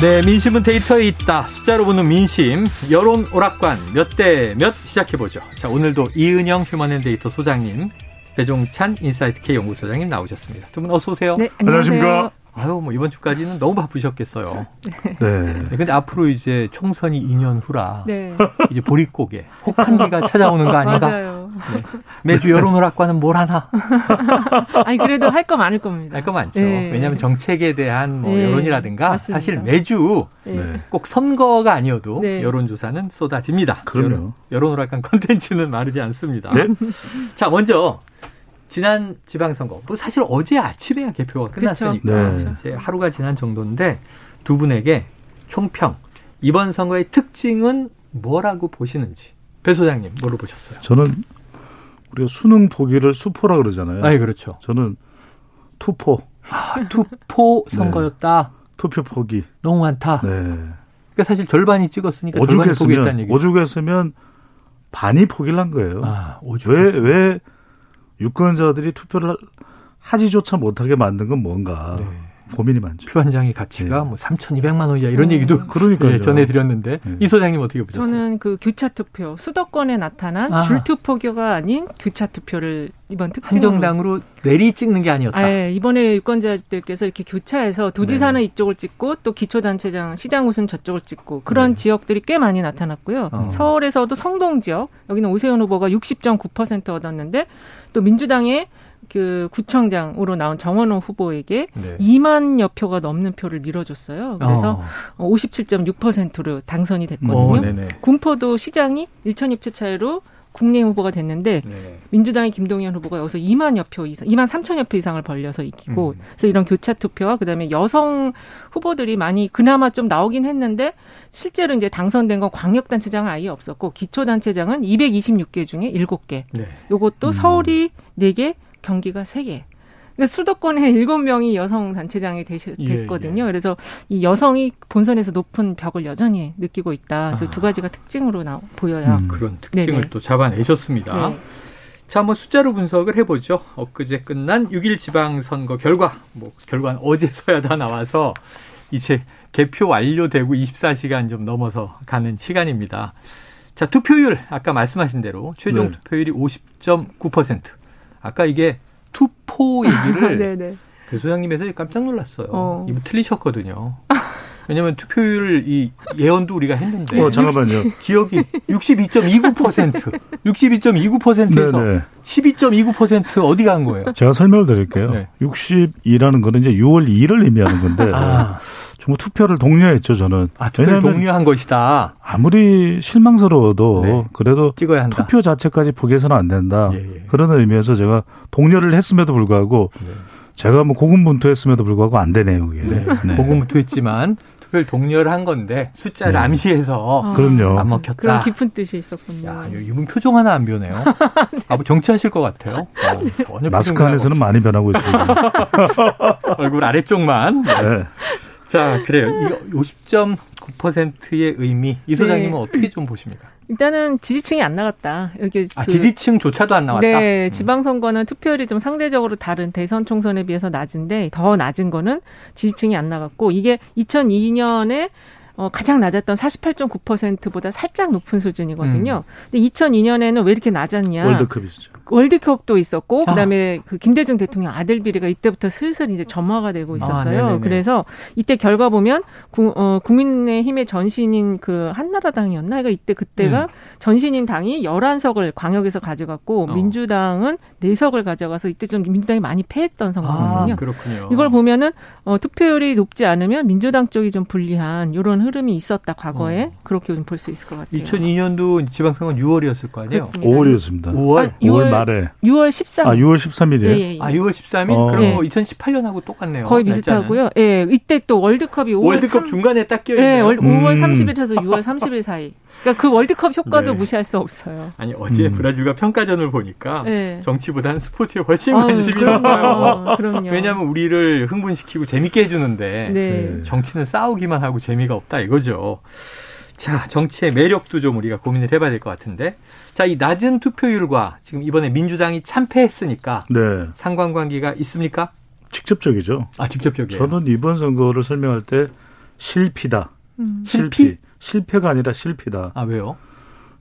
네, 민심은 데이터에 있다. 숫자로 보는 민심, 여론 오락관 몇 대 몇 시작해보죠. 자, 오늘도 이은영 휴먼앤데이터 소장님, 배종찬 인사이트 K 연구소장님 나오셨습니다. 두 분 어서 오세요. 네, 안녕하십니까. 아유, 뭐 이번 주까지는 너무 바쁘셨겠어요. 네. 네. 근데 앞으로 이제 총선이 2년 후라 네. 이제 보릿고개 혹한기가 찾아오는 거 아닌가? 맞아요. 네. 매주 여론오락관은 뭘 하나? 아니 그래도 할 거 많을 겁니다. 할 거 많죠. 네. 왜냐하면 정책에 대한 뭐 네. 여론이라든가 맞습니다. 사실 매주 네. 꼭 선거가 아니어도 네. 여론조사는 쏟아집니다. 그럼요. 여론오락관 컨텐츠는 마르지 않습니다. 자, 먼저 지난 지방선거, 뭐 사실 어제 아침에야 개표가 끝났으니까 네. 이제 하루가 지난 정도인데 두 분에게 총평 이번 선거의 특징은 뭐라고 보시는지 배 소장님 뭐로 보셨어요? 저는 우리가 수능 보기를 수포라 그러잖아요. 아, 그렇죠. 저는 투포. 아, 투포 네. 선거였다. 네. 투표 포기. 너무 많다. 네. 그러니까 사실 절반이 찍었으니까 오죽했으면 오죽했으면 반이 포기를 한 거예요. 아, 오죽했으면. 왜, 왜 유권자들이 투표를 하지조차 못하게 만든 건 뭔가 네. 고민이 많죠. 표 한 장의 가치가 네. 뭐 3,200만 원이야 이런 어, 얘기도 그러니까 네, 전해드렸는데 네. 이 소장님 어떻게 보셨어요? 저는 그 교차 투표 수도권에 나타난 아. 줄투표교가 아닌 교차 투표를 이번 특징 한정당으로 내리 찍는 게 아니었다. 네, 이번에 유권자들께서 이렇게 교차해서 도지사는 네. 이쪽을 찍고 또 기초단체장 시장 우선 저쪽을 찍고 그런 네. 지역들이 꽤 많이 나타났고요. 어. 서울에서도 성동 지역 여기는 오세훈 후보가 60.9% 얻었는데 또 민주당의 그 구청장으로 나온 정원호 후보에게 네. 2만여 표가 넘는 표를 밀어줬어요. 그래서 어. 57.6%로 당선이 됐거든요. 어, 군포도 시장이 1천여 표 차이로 국내 후보가 됐는데 네. 민주당의 김동연 후보가 여기서 2만여 표 이상, 2만 3천여 표 이상을 벌려서 이기고 음. 그래서 이런 교차 투표와 그다음에 여성 후보들이 많이 그나마 좀 나오긴 했는데 실제로 이제 당선된 건 광역단체장은 아예 없었고 기초단체장은 226개 중에 7개. 네. 요것도 음. 서울이 4개, 경기가 3개. 그러니까 수도권에 일곱 명이 여성 단체장이 되시, 예, 됐거든요. 예, 예. 그래서 이 여성이 본선에서 높은 벽을 여전히 느끼고 있다. 그래서 아. 두 가지가 특징으로 나, 보여요. 음. 그런 특징을 네네. 또 잡아내셨습니다. 네. 자, 한번 숫자로 분석을 해보죠. 엊그제 끝난 6일 지방선거 결과, 뭐, 결과는 어제서야 다 나와서 이제 개표 완료되고 24시간 좀 넘어서 가는 시간입니다. 자, 투표율, 아까 말씀하신 대로 최종 네. 투표율이 50.9%. 아까 이게 투포 얘기를 네, 네. 배 소장님에서 깜짝 놀랐어요. 어. 이분 틀리셨거든요. 왜냐하면 투표율 이 예언도 우리가 했는데. 어, 잠깐만요. 기억이 62.29%, 62.29%에서 네네. 12.29% 어디 간 거예요? 제가 설명을 드릴게요. 네. 62라는 거는 이제 6월 2일을 의미하는 건데. 아. 정말 투표를 독려했죠 저는. 아, 투표를 독려한 것이다. 아무리 실망스러워도 네. 그래도 찍어야 한다. 투표 자체까지 포기해서는 안 된다. 예, 예. 그런 의미에서 제가 독려를 했음에도 불구하고 네. 제가 뭐 고군분투했음에도 불구하고 안 되네요. 그게. 네. 네. 고군분투했지만 투표를 독려를 한 건데 숫자를 네. 암시해서 아, 그럼요. 안 먹혔다. 그런 깊은 뜻이 있었군요. 야, 이분 표정 하나 안 변해요. 네. 아, 뭐 정치하실 것 같아요. 어, 전혀 마스크 안에서는 많이 변하고 있어요. 얼굴 아래쪽만. 네. 자, 그래요. 이거 50.9%의 의미 이 소장님은 네. 어떻게 좀 보십니까? 일단은 지지층이 안 나갔다. 여기 아, 그, 지지층조차도 안 나왔다. 네, 음. 지방선거는 투표율이 좀 상대적으로 다른 대선 총선에 비해서 낮은데 더 낮은 거는 지지층이 안 나갔고 이게 2002년에 어, 가장 낮았던 48.9%보다 살짝 높은 수준이거든요. 음. 근데 2002년에는 왜 이렇게 낮았냐? 월드컵이죠. 월드컵도 있었고 아. 그다음에 그 김대중 대통령 아들 비리가 이때부터 슬슬 이제 점화가 되고 아, 있었어요. 아, 그래서 이때 결과 보면 구, 어, 국민의힘의 전신인 그 한나라당이었나? 그러니까 이때 그때가 음. 전신인 당이 11석을 광역에서 가져갔고 어. 민주당은 4석을 가져가서 이때 좀 민주당이 많이 패했던 선거거든요. 아, 그렇군요. 이걸 보면은 어, 투표율이 높지 않으면 민주당 쪽이 좀 불리한 이런 흐름이 있었다 과거에 어. 그렇게 좀 볼 수 있을 것 같아요. 2002년도 지방선거 6월이었을 거 아니에요? 그렇습니다. 5월이었습니다. 5월? 6월 말에 6월 13일. 아, 6월 13일이에요? 예, 예, 예. 아, 6월 13일? 어. 그럼 뭐 2018년하고 똑같네요. 거의 비슷하고요. 예, 이때 또 월드컵이 5월 월드컵 3... 중간에 딱 껴있네요. 예, 5월 30일에서 음. 6월 30일 사이. 그러니까 그 월드컵 효과도 네. 무시할 수 없어요. 아니, 어제 음. 브라질과 평가전을 보니까 네. 정치보다는 스포츠에 훨씬 관심이 많아요. 그럼요. 왜냐하면 우리를 흥분시키고 재밌게 해주는데 네. 정치는 싸우기만 하고 재미가 없다 이거죠. 자, 정치의 매력도 좀 우리가 고민을 해봐야 될 것 같은데. 자, 이 낮은 투표율과 지금 이번에 민주당이 참패했으니까 네. 상관관계가 있습니까? 직접적이죠. 아, 직접적이에요. 저는 이번 선거를 설명할 때 실피다. 음. 실피? 실패가 아니라 실피다. 아, 왜요?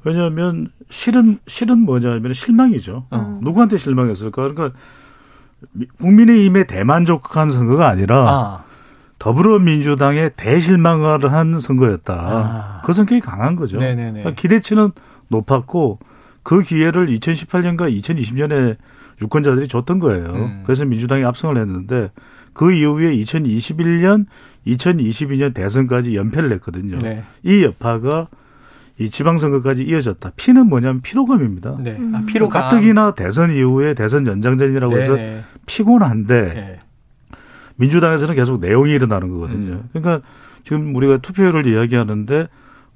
왜냐하면 실은 실은 뭐냐면 실망이죠. 어. 누구한테 실망했을까? 그러니까 국민의힘에 대만족한 선거가 아니라 아. 더불어민주당의 대실망을 한 선거였다. 아. 그 성격이 강한 거죠. 그러니까 기대치는 높았고 그 기회를 2018년과 2020년에 유권자들이 줬던 거예요. 음. 그래서 민주당이 압승을 했는데 그 이후에 2021년, 2022년 대선까지 연패를 했거든요. 네. 이 여파가 이 지방선거까지 이어졌다. 피는 뭐냐면 피로감입니다. 네. 아, 피로감. 가뜩이나 대선 이후에 대선 연장전이라고 해서 네. 피곤한데 네. 민주당에서는 계속 내용이 일어나는 거거든요. 음. 그러니까 지금 우리가 투표율을 이야기하는데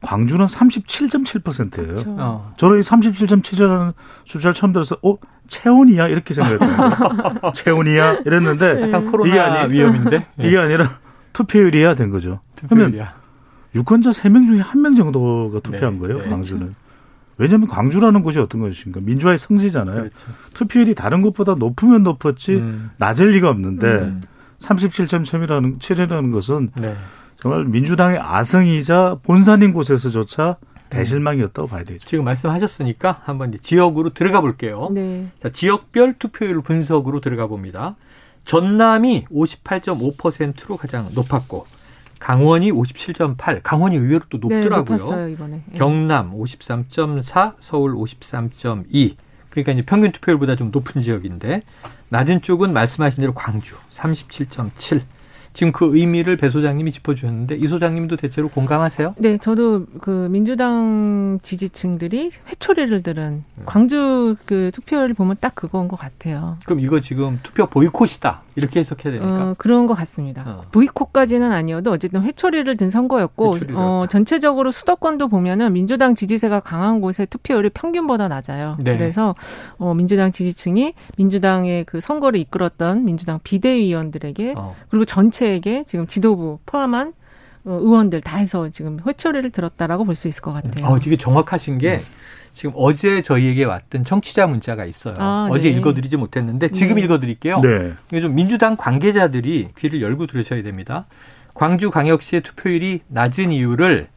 광주는 37.7%예요. 그렇죠. 어. 저는 이 37.7이라는 숫자를 처음 들어서 어 체온이야 이렇게 생각했거든요. 체온이야 이랬는데 코로나 이게 아니, 위험인데 이게 아니라 투표율이야 된 거죠. 투표율이야. 그러면 유권자 3명 중에 1명 정도가 투표한 네, 거예요. 네. 광주는. 왜냐하면 광주라는 곳이 어떤 것인가 민주화의 성지잖아요. 그렇죠. 투표율이 다른 곳보다 높으면 높았지 음. 낮을 리가 없는데 음. 37.7이라는 7이라는 것은 네. 정말 민주당의 아성이자 본산인 곳에서조차 대실망이었다고 봐야 되죠. 지금 말씀하셨으니까 한번 이제 지역으로 들어가 볼게요. 네. 자, 지역별 투표율 분석으로 들어가 봅니다. 전남이 58.5%로 가장 높았고 강원이 57.8, 강원이 의외로 또 네, 높더라고요. 네, 높았어요, 이번에. 예. 경남 53.4, 서울 53.2. 그러니까 이제 평균 투표율보다 좀 높은 지역인데 낮은 쪽은 말씀하신 대로 광주 37.7. 지금 그 의미를 배 소장님이 짚어주셨는데 이 소장님도 대체로 공감하세요? 네, 저도 그 민주당 지지층들이 회초리를 들은 음. 광주 그 투표를 보면 딱 그건 것 같아요. 그럼 이거 지금 투표 보이콧이다 이렇게 해석해야 됩니까? 어, 그런 것 같습니다. 어. 보이콧까지는 아니어도 어쨌든 회초리를 든 선거였고 어, 전체적으로 수도권도 보면은 민주당 지지세가 강한 곳의 투표율이 평균보다 낮아요. 네. 그래서 어, 민주당 지지층이 민주당의 그 선거를 이끌었던 민주당 비대위원들에게 어. 그리고 전체 전체에게 지금 지도부 포함한 어, 의원들 다 해서 지금 회초리를 들었다라고 볼 수 있을 것 같아요. 어, 되게 정확하신 게 네. 지금 어제 저희에게 왔던 청취자 문자가 있어요. 아, 어제 네. 읽어드리지 못했는데 지금 네. 읽어드릴게요. 네. 이게 좀 민주당 관계자들이 귀를 열고 들으셔야 됩니다. 광주광역시의 투표율이 낮은 이유를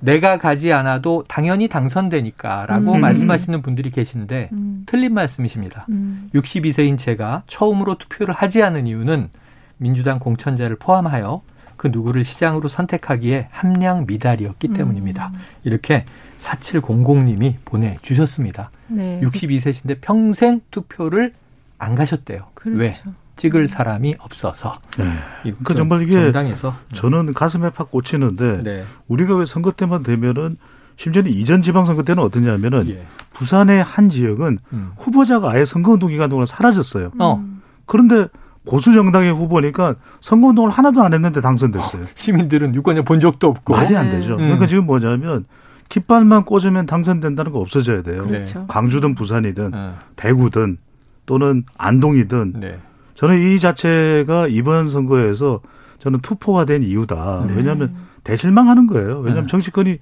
내가 가지 않아도 당연히 당선되니까라고 음. 말씀하시는 분들이 계신데 음. 틀린 말씀이십니다. 음. 62세인 제가 처음으로 투표를 하지 않은 이유는 민주당 공천자를 포함하여 그 누구를 시장으로 선택하기에 함량 미달이었기 음. 때문입니다. 이렇게 4700님이 보내주셨습니다. 네. 62세신데 평생 투표를 안 가셨대요. 그렇죠. 왜? 찍을 사람이 없어서. 네. 그 정말 이게 정당에서 저는 가슴에 팍 꽂히는데 네. 우리가 왜 선거 때만 되면은 심지어는 이전 지방선거 때는 어떠냐면은 예. 부산의 한 지역은 음. 후보자가 아예 선거운동 기간 동안 사라졌어요. 음. 그런데 보수 정당의 후보니까 선거운동을 하나도 안 했는데 당선됐어요. 어, 시민들은 유권자 본 적도 없고 말이 안 되죠. 음. 그러니까 지금 뭐냐면 깃발만 꽂으면 당선된다는 거 없어져야 돼요. 그렇죠. 광주든 부산이든 네. 대구든 또는 안동이든 네. 저는 이 자체가 이번 선거에서 저는 투표가 된 이유다. 네. 왜냐하면 대실망하는 거예요. 왜냐하면 네. 정치권이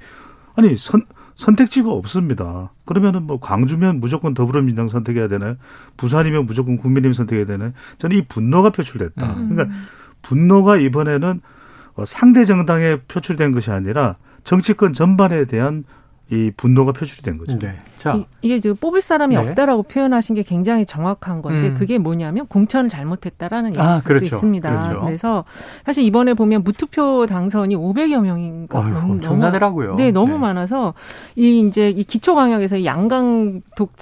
아니 선 선택지가 없습니다. 그러면은 뭐 광주면 무조건 더불어민주당 선택해야 되나요? 부산이면 무조건 국민의힘 선택해야 되나요? 저는 이 분노가 표출됐다. 음. 그러니까 분노가 이번에는 어, 상대 정당에 표출된 것이 아니라 정치권 전반에 대한 이 분노가 표출이 된 거죠. 네. 자. 이, 게 지금 뽑을 사람이 네. 없다라고 표현하신 게 굉장히 정확한 건데 음. 그게 뭐냐면 공천을 잘못했다라는 아, 얘기도 그렇죠. 있습니다. 그렇죠. 그래서 사실 이번에 보면 무투표 당선이 500여 명인가 어휴, 너무 나더라고요 네, 너무 네. 많아서 이 이제 이 기초 광역에서 양강 독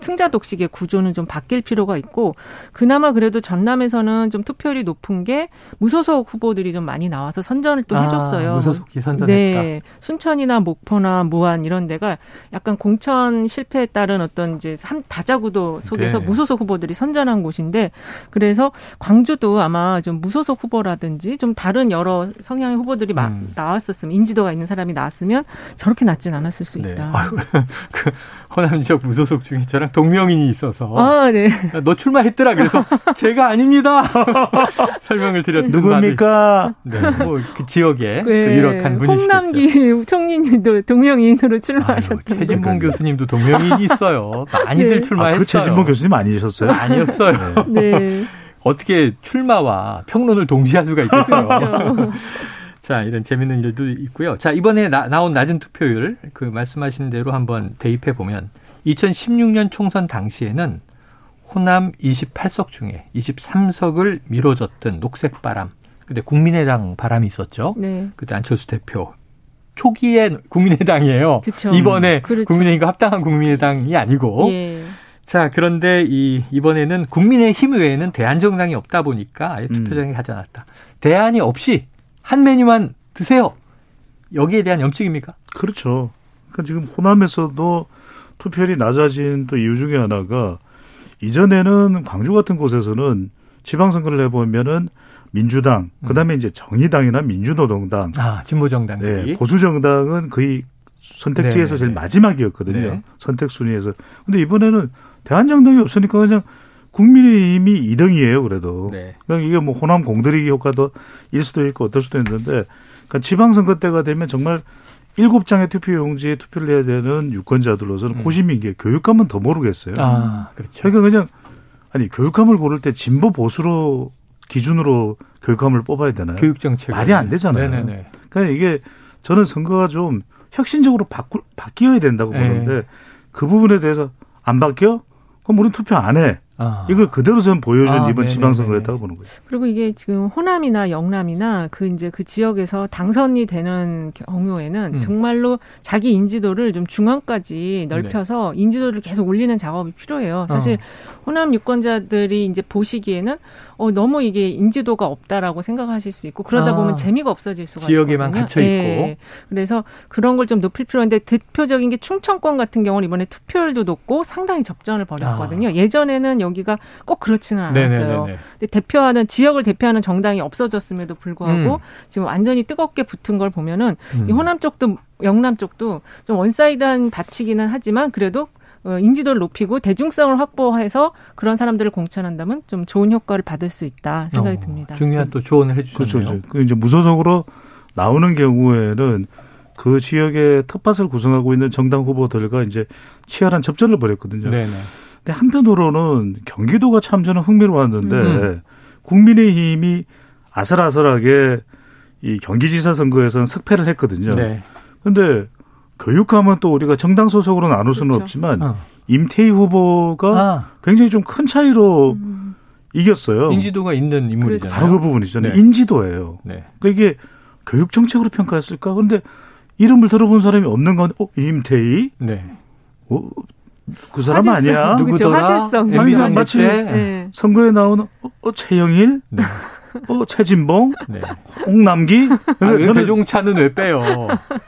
승자 독식의 구조는 좀 바뀔 필요가 있고 그나마 그래도 전남에서는 좀 투표율이 높은 게 무소속 후보들이 좀 많이 나와서 선전을 또 아, 해줬어요. 무소속이 선전했다. 네, 순천이나 목포나 무안 이런 데가 약간 공천 실패에 따른 어떤 이제 다자구도 속에서 네. 무소속 후보들이 선전한 곳인데 그래서 광주도 아마 좀 무소속 후보라든지 좀 다른 여러 성향의 후보들이 음. 나왔었으면 인지도가 있는 사람이 나왔으면 저렇게 낮진 않았을 수 네. 있다. 그 호남 지역 무소속 중에 저랑 동명인이 있어서 아, 네. 너 출마했더라 그래서 제가 아닙니다 설명을 드렸던 누굽니까? 네, 뭐그 지역에 네. 그 유력한 분이시죠. 홍남기 총리님도 동명인으로 출마하셨던 최진봉 교수님도 동명인이 있어요. 많이들 네. 출마했어요. 아, 그 최진봉 교수님 아니셨어요? 아니었어요. 네. 어떻게 출마와 평론을 동시할 수가 있겠어요. 그렇죠. 자, 이런 재밌는 일도 있고요. 자, 이번에 나, 나온 낮은 투표율, 그 말씀하신 대로 한번 대입해 보면 2016년 총선 당시에는 호남 28석 중에 23석을 미뤄줬던 녹색 바람. 그때 국민의당 바람이 있었죠. 네. 그때 안철수 대표. 초기에 국민의당이에요. 그쵸. 이번에 그렇죠. 국민의힘과 합당한 국민의당이 아니고. 예. 자, 그런데 이, 이번에는 국민의힘 외에는 대한정당이 없다 보니까 아예 투표장에 음. 가지 않았다. 대안이 없이 한 메뉴만 드세요. 여기에 대한 염증입니까? 그렇죠. 그러니까 지금 호남에서도 투표율이 낮아진 또 이유 중에 하나가 이전에는 광주 같은 곳에서는 지방선거를 해보면은 민주당, 음. 그다음에 이제 정의당이나 민주노동당, 아 진보정당들이 네, 보수정당은 거의 선택지에서 네, 제일 네. 마지막이었거든요. 네. 선택 순위에서. 근데 이번에는 대한정당이 없으니까 그냥 국민의힘이 2등이에요, 그래도. 네. 그러니까 이게 뭐 호남 공들이기 효과도 일 수도 있고 어떨 수도 있는데, 그러니까 지방선거 때가 되면 정말 일곱 장의 투표용지에 투표를 해야 되는 유권자들로서는 음. 고심인 게 교육감은 더 모르겠어요. 아, 그렇죠. 그러니까 그냥 아니 교육감을 고를 때 진보 보수로 기준으로 교육감을 뽑아야 되나요? 교육 정책 말이 안 되잖아요. 네네네. 그러니까 이게 저는 선거가 좀 혁신적으로 바꾸, 바뀌어야 된다고 네. 보는데 그 부분에 대해서 안 바뀌어? 그럼 우리는 투표 안 해. 아. 이걸 그대로 전 보여준 아, 이번 네네네. 지방선거였다고 보는 거예요. 그리고 이게 지금 호남이나 영남이나 그 이제 그 지역에서 당선이 되는 경우에는 음. 정말로 자기 인지도를 좀 중앙까지 넓혀서 네. 인지도를 계속 올리는 작업이 필요해요. 사실 어. 호남 유권자들이 이제 보시기에는 어, 너무 이게 인지도가 없다라고 생각하실 수 있고 그러다 아, 보면 재미가 없어질 수가 지역에만 갇혀 있고 네. 그래서 그런 걸 좀 높일 필요한데 대표적인 게 충청권 같은 경우는 이번에 투표율도 높고 상당히 접전을 벌였거든요. 아. 예전에는 여기가 꼭 그렇지는 않았어요. 네네네네. 근데 대표하는 지역을 대표하는 정당이 없어졌음에도 불구하고 음. 지금 완전히 뜨겁게 붙은 걸 보면은 음. 이 호남 쪽도 영남 쪽도 좀 one-side한 밭이기는 하지만 그래도 어, 인지도를 높이고 대중성을 확보해서 그런 사람들을 공천한다면 좀 좋은 효과를 받을 수 있다 생각이 어, 듭니다. 중요한 또 조언을 해주셨네요. 그렇죠. 그 이제 무소속으로 나오는 경우에는 그 지역의 텃밭을 구성하고 있는 정당 후보들과 이제 치열한 접전을 벌였거든요. 네네. 근데 한편으로는 경기도가 참 저는 흥미로웠는데 음. 국민의힘이 아슬아슬하게 이 경기지사 선거에서는 석패를 했거든요. 네. 근데 교육하면 또 우리가 정당 소속으로 나눌 수는 그렇죠. 없지만 어. 임태희 후보가 아. 굉장히 좀 큰 차이로 음. 이겼어요. 인지도가 있는 인물이잖아요. 바로 그 부분이죠. 네. 인지도예요. 네. 그러니까 이게 교육 정책으로 평가했을까? 그런데 이름을 들어본 사람이 없는 건 어, 임태희? 네. 어, 그 사람 화제성. 아니야? 누구더라? 아니, 마치 네. 선거에 나오는 어, 어 최영일? 네. 어, 최진봉, 네. 홍남기. 아, 저는 배종차는 왜 빼요?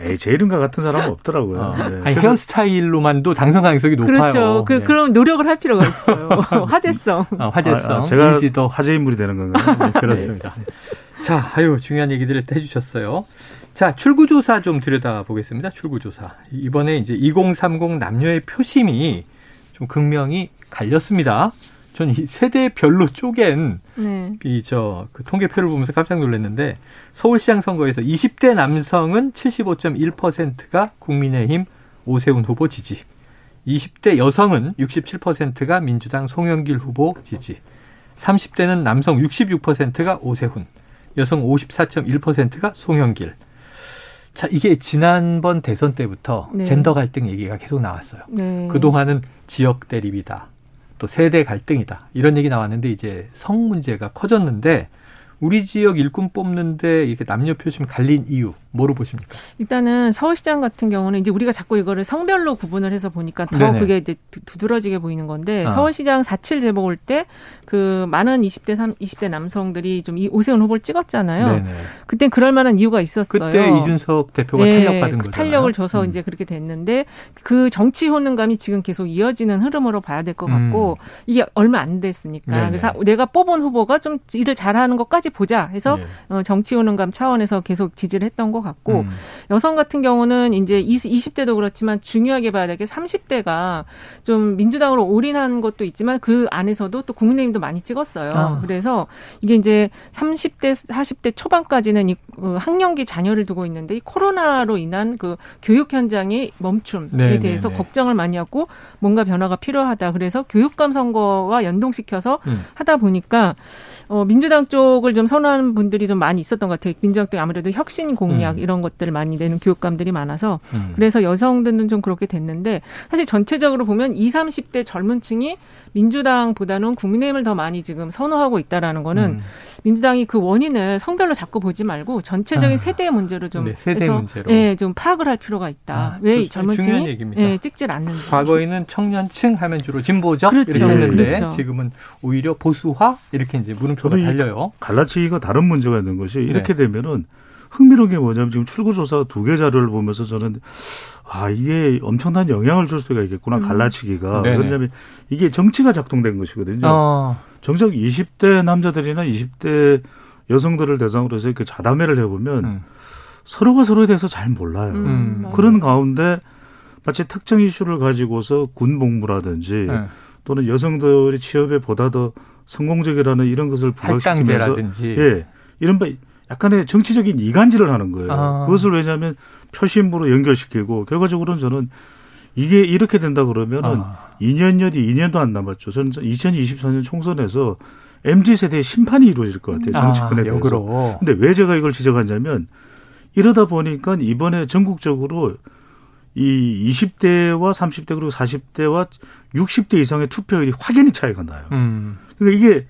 에이, 제 이름과 같은 사람은 없더라고요. 어. 네. 아니, 헤어스타일로만도 당선 가능성이 높아요. 그렇죠. 그, 네. 그럼 노력을 할 필요가 있어요. 화제성. 어, 화제성. 아, 아, 제가 인지도. 화제 인물이 되는 건가요? 네, 그렇습니다. 자, 아유, 중요한 얘기들을 해주셨어요. 자, 출구조사 좀 들여다보겠습니다. 출구조사. 이번에 이제 2030 남녀의 표심이 좀 극명히 갈렸습니다. 전이 세대별로 쪼갠 네. 이저 그 통계표를 보면서 깜짝 놀랐는데 서울시장 선거에서 20대 남성은 75.1%가 국민의힘 오세훈 후보 지지. 20대 여성은 67%가 민주당 송영길 후보 지지. 30대는 남성 66%가 오세훈, 여성 54.1%가 송영길. 자, 이게 지난번 대선 때부터 네. 젠더 갈등 얘기가 계속 나왔어요. 네. 그동안은 지역 대립이다. 또 세대 갈등이다. 이런 얘기 나왔는데 이제 성 문제가 커졌는데 우리 지역 일꾼 뽑는데 이렇게 남녀 표심 갈린 이유 뭐로 보십니까? 일단은 서울시장 같은 경우는 이제 우리가 자꾸 이거를 성별로 구분을 해서 보니까 더 네네. 그게 이제 두드러지게 보이는 건데 어. 서울시장 4.7 재보궐 때그 많은 20대 3, 20대 남성들이 좀 이 오세훈 후보를 찍었잖아요. 네네. 그때 그럴 만한 이유가 있었어요. 그때 이준석 대표가 네, 탄력받은 그 거잖아요. 탄력을 줘서 음. 이제 그렇게 됐는데 그 정치 효능감이 지금 계속 이어지는 흐름으로 봐야 될 것 같고 음. 이게 얼마 안 됐으니까 네네. 그래서 내가 뽑은 후보가 좀 일을 잘하는 것까지 보자 해서 네. 어, 정치 효능감 차원에서 계속 지지를 했던 것 같고 음. 여성 같은 경우는 이제 20, 대도 그렇지만 중요하게 봐야 될 게 30대가 좀 민주당으로 올인한 것도 있지만 그 안에서도 또 국민의힘도 많이 찍었어요. 아. 그래서 이게 이제 30대 40대 초반까지는 이 어, 학령기 자녀를 두고 있는데 이 코로나로 인한 그 교육 현장의 멈춤에 네, 대해서 네, 네. 걱정을 많이 하고 뭔가 변화가 필요하다. 그래서 교육감 선거와 연동시켜서 음. 하다 보니까 어, 민주당 쪽을 좀 선호하는 분들이 좀 많이 있었던 것 같아요. 민주당 쪽 아무래도 혁신 공약 음. 이런 것들을 많이 내는 교육감들이 많아서 음. 그래서 여성들은 좀 그렇게 됐는데 사실 전체적으로 보면 20, 30대 젊은 층이 민주당보다는 국민의힘을 더 많이 지금 선호하고 있다라는 거는 음. 민주당이 그 원인을 성별로 잡고 보지 말고 전체적인 아. 세대 문제로 좀 네, 세대 해서 문제로. 예, 좀 파악을 할 필요가 있다. 아, 왜 젊은 층이 예, 찍질 않는지. 과거에는 청년층 하면 주로 진보적 그렇죠. 이렇게 했는데 그렇죠. 지금은 오히려 보수화 이렇게 이제 물음표 표가 달려요. 갈라 치기가 다른 문제가 있는 것이 이렇게 네. 되면은 흥미로운 게 뭐냐면 지금 출구조사 두 개 자료를 보면서 저는 아 이게 엄청난 영향을 줄 수가 있겠구나 음. 갈라치기가 네네. 왜냐하면 이게 정치가 작동된 것이거든요. 어. 정작 20대 남자들이나 20대 여성들을 대상으로 해서 이렇게 자담회를 해보면 음. 서로가 서로에 대해서 잘 몰라요. 음, 그런 가운데 마치 특정 이슈를 가지고서 군 복무라든지 네. 또는 여성들이 취업에 보다 더 성공적이라는 이런 것을 부각시키면서 예 이른바 약간의 정치적인 이간질을 하는 거예요. 아. 그것을 왜냐하면 표심부로 연결시키고 결과적으로는 저는 이게 이렇게 된다 그러면은 아. 2년 여디 2년도 안 남았죠. 저는 2024년 총선에서 MZ 세대의 심판이 이루어질 것 같아요. 정치권에 아, 대해서. 역으로. 근데 왜 제가 이걸 지적하냐면 이러다 보니까 이번에 전국적으로 이 20대와 30대 그리고 40대와 60대 이상의 투표율이 확연히 차이가 나요. 음. 그러니까 이게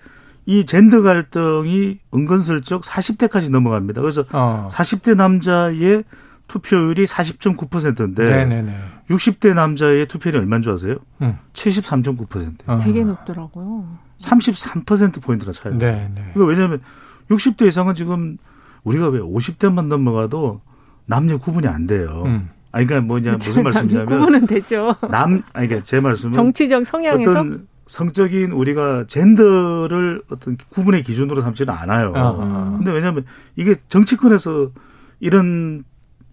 이 젠더 갈등이 은근슬쩍 40대까지 넘어갑니다. 그래서 어. 40대 남자의 투표율이 40.9%인데 네네네. 60대 남자의 투표율이 얼마인 줄 아세요? 음. 73.9%. 어. 되게 높더라고요. 33% 포인트나 차이가. 네네. 그 왜냐하면 60대 이상은 지금 우리가 왜 50대만 넘어가도 남녀 구분이 안 돼요. 음. 아니 그러니까 뭐냐 무슨 말씀이냐면 구분은 되죠. 남 아니 그러니까 제 말씀은 정치적 성향에서 어떤 성적인 우리가 젠더를 어떤 구분의 기준으로 삼지는 않아요. 아. 근데 왜냐하면 이게 정치권에서 이런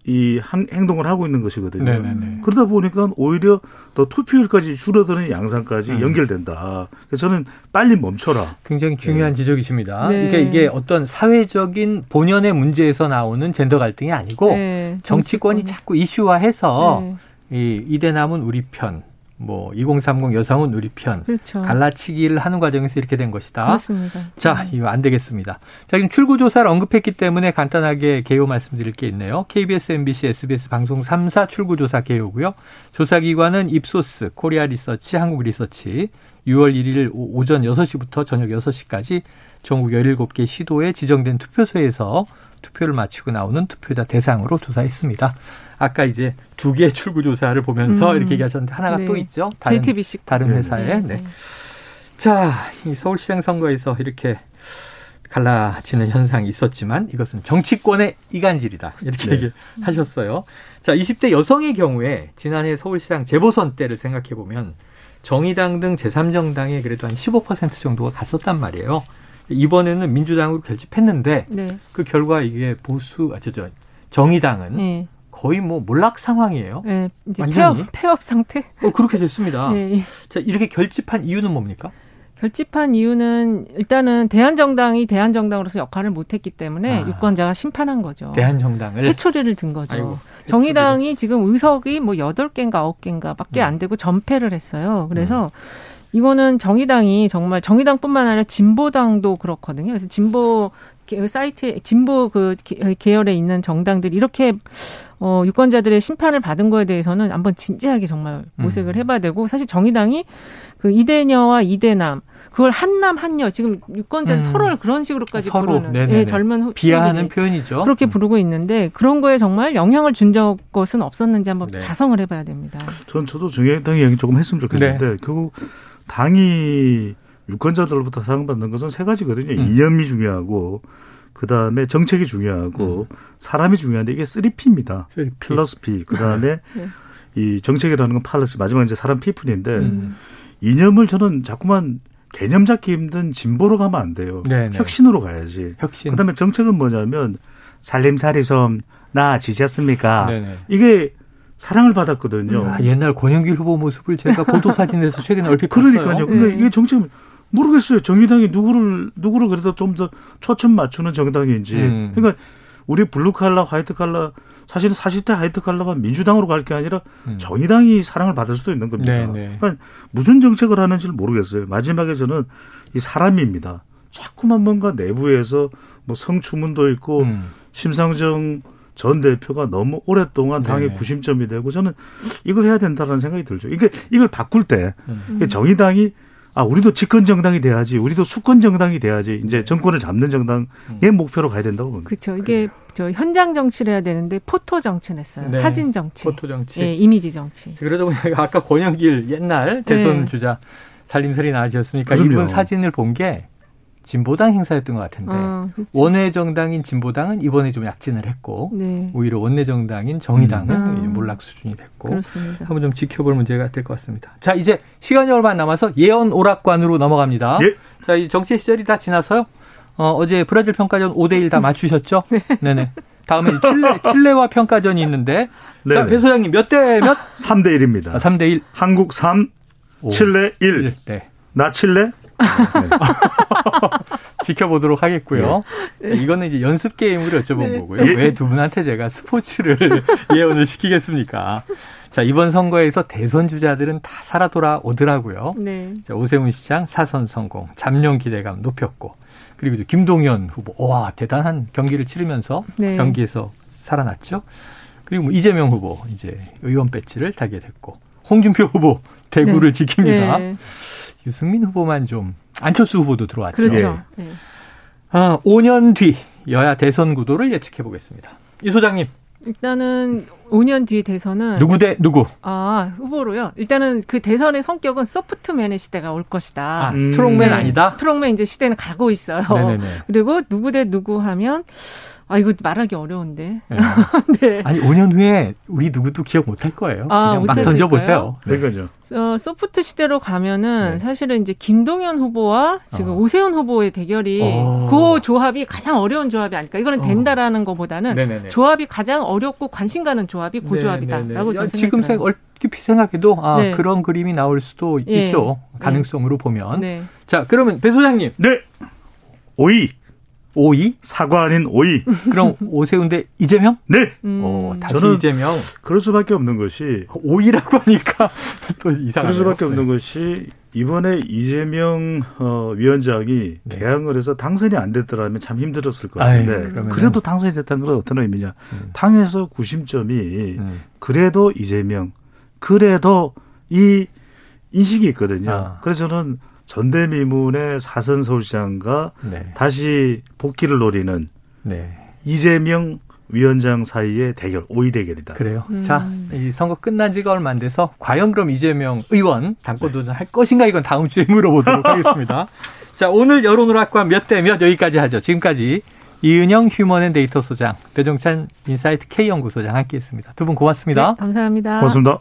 이 행동을 하고 있는 것이거든요. 네네네. 그러다 보니까 오히려 더 투표율까지 줄어드는 양상까지 음. 연결된다. 그래서 저는 빨리 멈춰라. 굉장히 중요한 네. 지적이십니다. 네. 이게 이게 어떤 사회적인 본연의 문제에서 나오는 젠더 갈등이 아니고 네. 정치권이 자꾸 이슈화해서 네. 이 이대 남은 우리 편, 뭐 2030 여성은 우리 편 그렇죠. 갈라치기를 하는 과정에서 이렇게 된 것이다. 그렇습니다. 자, 이거 안 되겠습니다. 자, 지금 출구 조사를 언급했기 때문에 간단하게 개요 말씀드릴 게 있네요. KBS, MBC, SBS 방송 3사 출구 조사 개요고요. 조사 기관은 입소스, 코리아 리서치, 한국 리서치. 6월 1일 오전 6시부터 저녁 6시까지 전국 17개 시도에 지정된 투표소에서 투표를 마치고 나오는 투표자 대상으로 조사했습니다. 아까 이제 두 개의 출구 조사를 보면서 음. 이렇게 얘기하셨는데 하나가 네. 또 있죠. 다른, JTBC 다른 회사에. 네. 네. 자, 이 서울시장 선거에서 이렇게 갈라지는 현상이 있었지만 이것은 정치권의 이간질이다. 이렇게 네. 얘기하셨어요. 자, 20대 여성의 경우에 지난해 서울시장 재보선 때를 생각해 보면 정의당 등 제3정당에 그래도 한 15% 정도가 갔었단 말이에요. 이번에는 민주당으로 결집했는데 네. 그 결과 이게 보수 아 저저 정의당은 네. 거의 뭐 몰락 상황이에요. 네, 이제 완전히 폐업, 폐업 상태. 어 그렇게 됐습니다. 네. 자 이렇게 결집한 이유는 뭡니까? 결집한 이유는 일단은 대한정당이 대한정당으로서 역할을 못했기 때문에 아. 유권자가 심판한 거죠. 대한정당을 해초리를 든 거죠. 아이고, 정의당이 지금 의석이 뭐 여덟 개인가 아홉 개인가밖에 음. 안 되고 전패를 했어요. 그래서 음. 이거는 정의당이 정말 정의당뿐만 아니라 진보당도 그렇거든요. 그래서 진보 사이트에 진보 그 계열에 있는 정당들이 이렇게 어 유권자들의 심판을 받은 거에 대해서는 한번 진지하게 정말 모색을 음. 해봐야 되고 사실 정의당이 그 이대녀와 이대남 그걸 한남 한여 지금 유권자 음. 서로를 그런 식으로까지 서로, 부르는 네, 젊은 비하하는 표현이죠. 그렇게 부르고 있는데 그런 거에 정말 영향을 준 것은 없었는지 한번 네. 자성을 해봐야 됩니다. 전 저도 정의당이 얘기 조금 했으면 좋겠는데 네. 결국 당이 유권자들로부터 사랑받는 것은 세 가지거든요. 음. 이념이 중요하고 그 다음에 정책이 중요하고 음. 사람이 중요한데 이게 3P입니다. 3P. 플러스 P. 그 다음에 네. 이 정책이라는 건 팔러스 마지막 이제 사람 피플인데 음. 이념을 저는 자꾸만 개념 잡기 힘든 진보로 가면 안 돼요. 네네. 혁신으로 가야지. 혁신. 그다음에 정책은 뭐냐면 살림살이 좀 나아지셨습니까? 네네. 이게 사랑을 받았거든요. 아, 옛날 권영길 후보 모습을 제가 보도 사진에서 최근에 얼핏 봤어요. 그러니까요. 근데 네. 이게 정책 모르겠어요. 정의당이 누구를 누구를 그래도 좀 더 초점 맞추는 정당인지. 음. 그러니까 우리 블루 칼라, 화이트 칼라 사실은 40대 화이트 칼라가 민주당으로 갈 게 아니라 음. 정의당이 사랑을 받을 수도 있는 겁니다. 네네. 네. 그러니까 무슨 정책을 하는지를 모르겠어요. 마지막에 저는 이 사람입니다. 자꾸만 뭔가 내부에서 뭐 성추문도 있고 음. 심상정 전 대표가 너무 오랫동안 당의 네 구심점이 되고 저는 이걸 해야 된다는 생각이 들죠. 이게 이걸 바꿀 때 음. 정의당이 아 우리도 집권 정당이 돼야지, 우리도 수권 정당이 돼야지 이제 정권을 잡는 정당의 음. 목표로 가야 된다고 봅니다. 그렇죠. 이게 저 현장 정치를 해야 되는데 포토 정치는 했어요. 네. 사진 정치, 포토 정치, 예, 이미지 정치. 그러다 보니까 아까 권영길 옛날 대선 네. 주자 살림살이 나으셨습니까? 이분 사진을 본 게 진보당 행사였던 것 같은데 아, 원외 정당인 진보당은 이번에 좀 약진을 했고 네. 오히려 원내 정당인 정의당은 음. 아, 몰락 수준이 됐고 그렇습니다. 한번 좀 지켜볼 문제가 될 것 같습니다. 자 이제 시간이 얼마 안 남아서 예언 오락관으로 넘어갑니다. 예? 자이 정치 시절이 다 지나서요. 어, 어제 브라질 평가전 5대 1 다 맞추셨죠? 네. 네네. 다음에 칠레, 칠레와 평가전이 있는데. 네네. 자, 배 소장님 몇 대 몇? 3대 1입니다. 아, 3대 1. 한국 3, 오. 칠레 1. 1. 네. 나 칠레? 네. 지켜보도록 하겠고요. 네. 이거는 이제 연습 게임으로 여쭤본 네. 거고요. 예. 왜두 분한테 제가 스포츠를 예언을 시키겠습니까? 자, 이번 선거에서 대선 주자들은 다 살아 돌아오더라고요. 네. 자, 오세훈 시장 사선 성공, 잠룡 기대감 높였고, 그리고 김동연 후보, 와, 대단한 경기를 치르면서 네. 경기에서 살아났죠. 그리고 뭐 이재명 후보, 이제 의원 배지를 달게 됐고, 홍준표 후보 대구를 네. 지킵니다. 네. 유승민 후보만 좀 안철수 후보도 들어왔죠. 그렇죠. 네. 네. 아, 5년 뒤 여야 대선 구도를 예측해 보겠습니다. 이 소장님. 일단은 5년 뒤 대선은 누구 대 누구? 아 후보로요. 일단은 그 대선의 성격은 soft man의 시대가 올 것이다. 아, strongman 네. 아니다. strongman 이제 시대는 가고 있어요. 네네네. 그리고 누구 대 누구 하면 아, 이거 말하기 어려운데. 네. 네. 아니, 5년 후에 우리 누구도 기억 못 할 거예요. 아, 그냥 막 던져 보세요. 네. 그거죠. 어, 소프트 시대로 가면은 네. 사실은 이제 김동연 후보와 지금 어. 오세훈 후보의 대결이 오. 그 조합이 가장 어려운 조합이 아닐까. 이거는 어. 된다라는 것보다는 네네네. 조합이 가장 어렵고 관심 가는 조합 이그 조합이다라고 저는 지금 생 얼핏 생각해도 아, 네. 그런 그림이 나올 수도 예. 있죠. 가능성으로 보면. 네. 자, 그러면 배 소장님. 네. 오이. 오이? 사과 아닌 오이. 그럼 오세훈 대 이재명? 네. 음. 오, 다시 저는 이재명. 그럴 수밖에 없는 것이 오이라고 하니까 또 이상하네요. 그럴 수밖에 없는 네. 것이 이번에 이재명 어, 위원장이 네. 개항을 해서 당선이 안 됐더라면 참 힘들었을 것 같은데 아유, 그래도 당선이 됐다는 건 어떤 의미냐? 음. 당에서 구심점이 음. 그래도 이재명, 그래도 이 인식이 있거든요. 아. 그래서 저는 전대미문의 4선 서울시장과 네. 다시 복귀를 노리는 네. 이재명 위원장 사이의 대결, 오이 대결이다. 그래요. 음. 자, 이 선거 끝난 지가 얼마 안 돼서 과연 그럼 이재명 의원 당권 도전할 것인가 이건 다음 주에 물어보도록 하겠습니다. 자, 오늘 여론오락관 몇대 몇 여기까지 하죠. 지금까지 이은영 휴먼앤데이터 소장, 배종찬 인사이트 K연구소장 함께했습니다. 두 분 고맙습니다. 네, 감사합니다. 고맙습니다.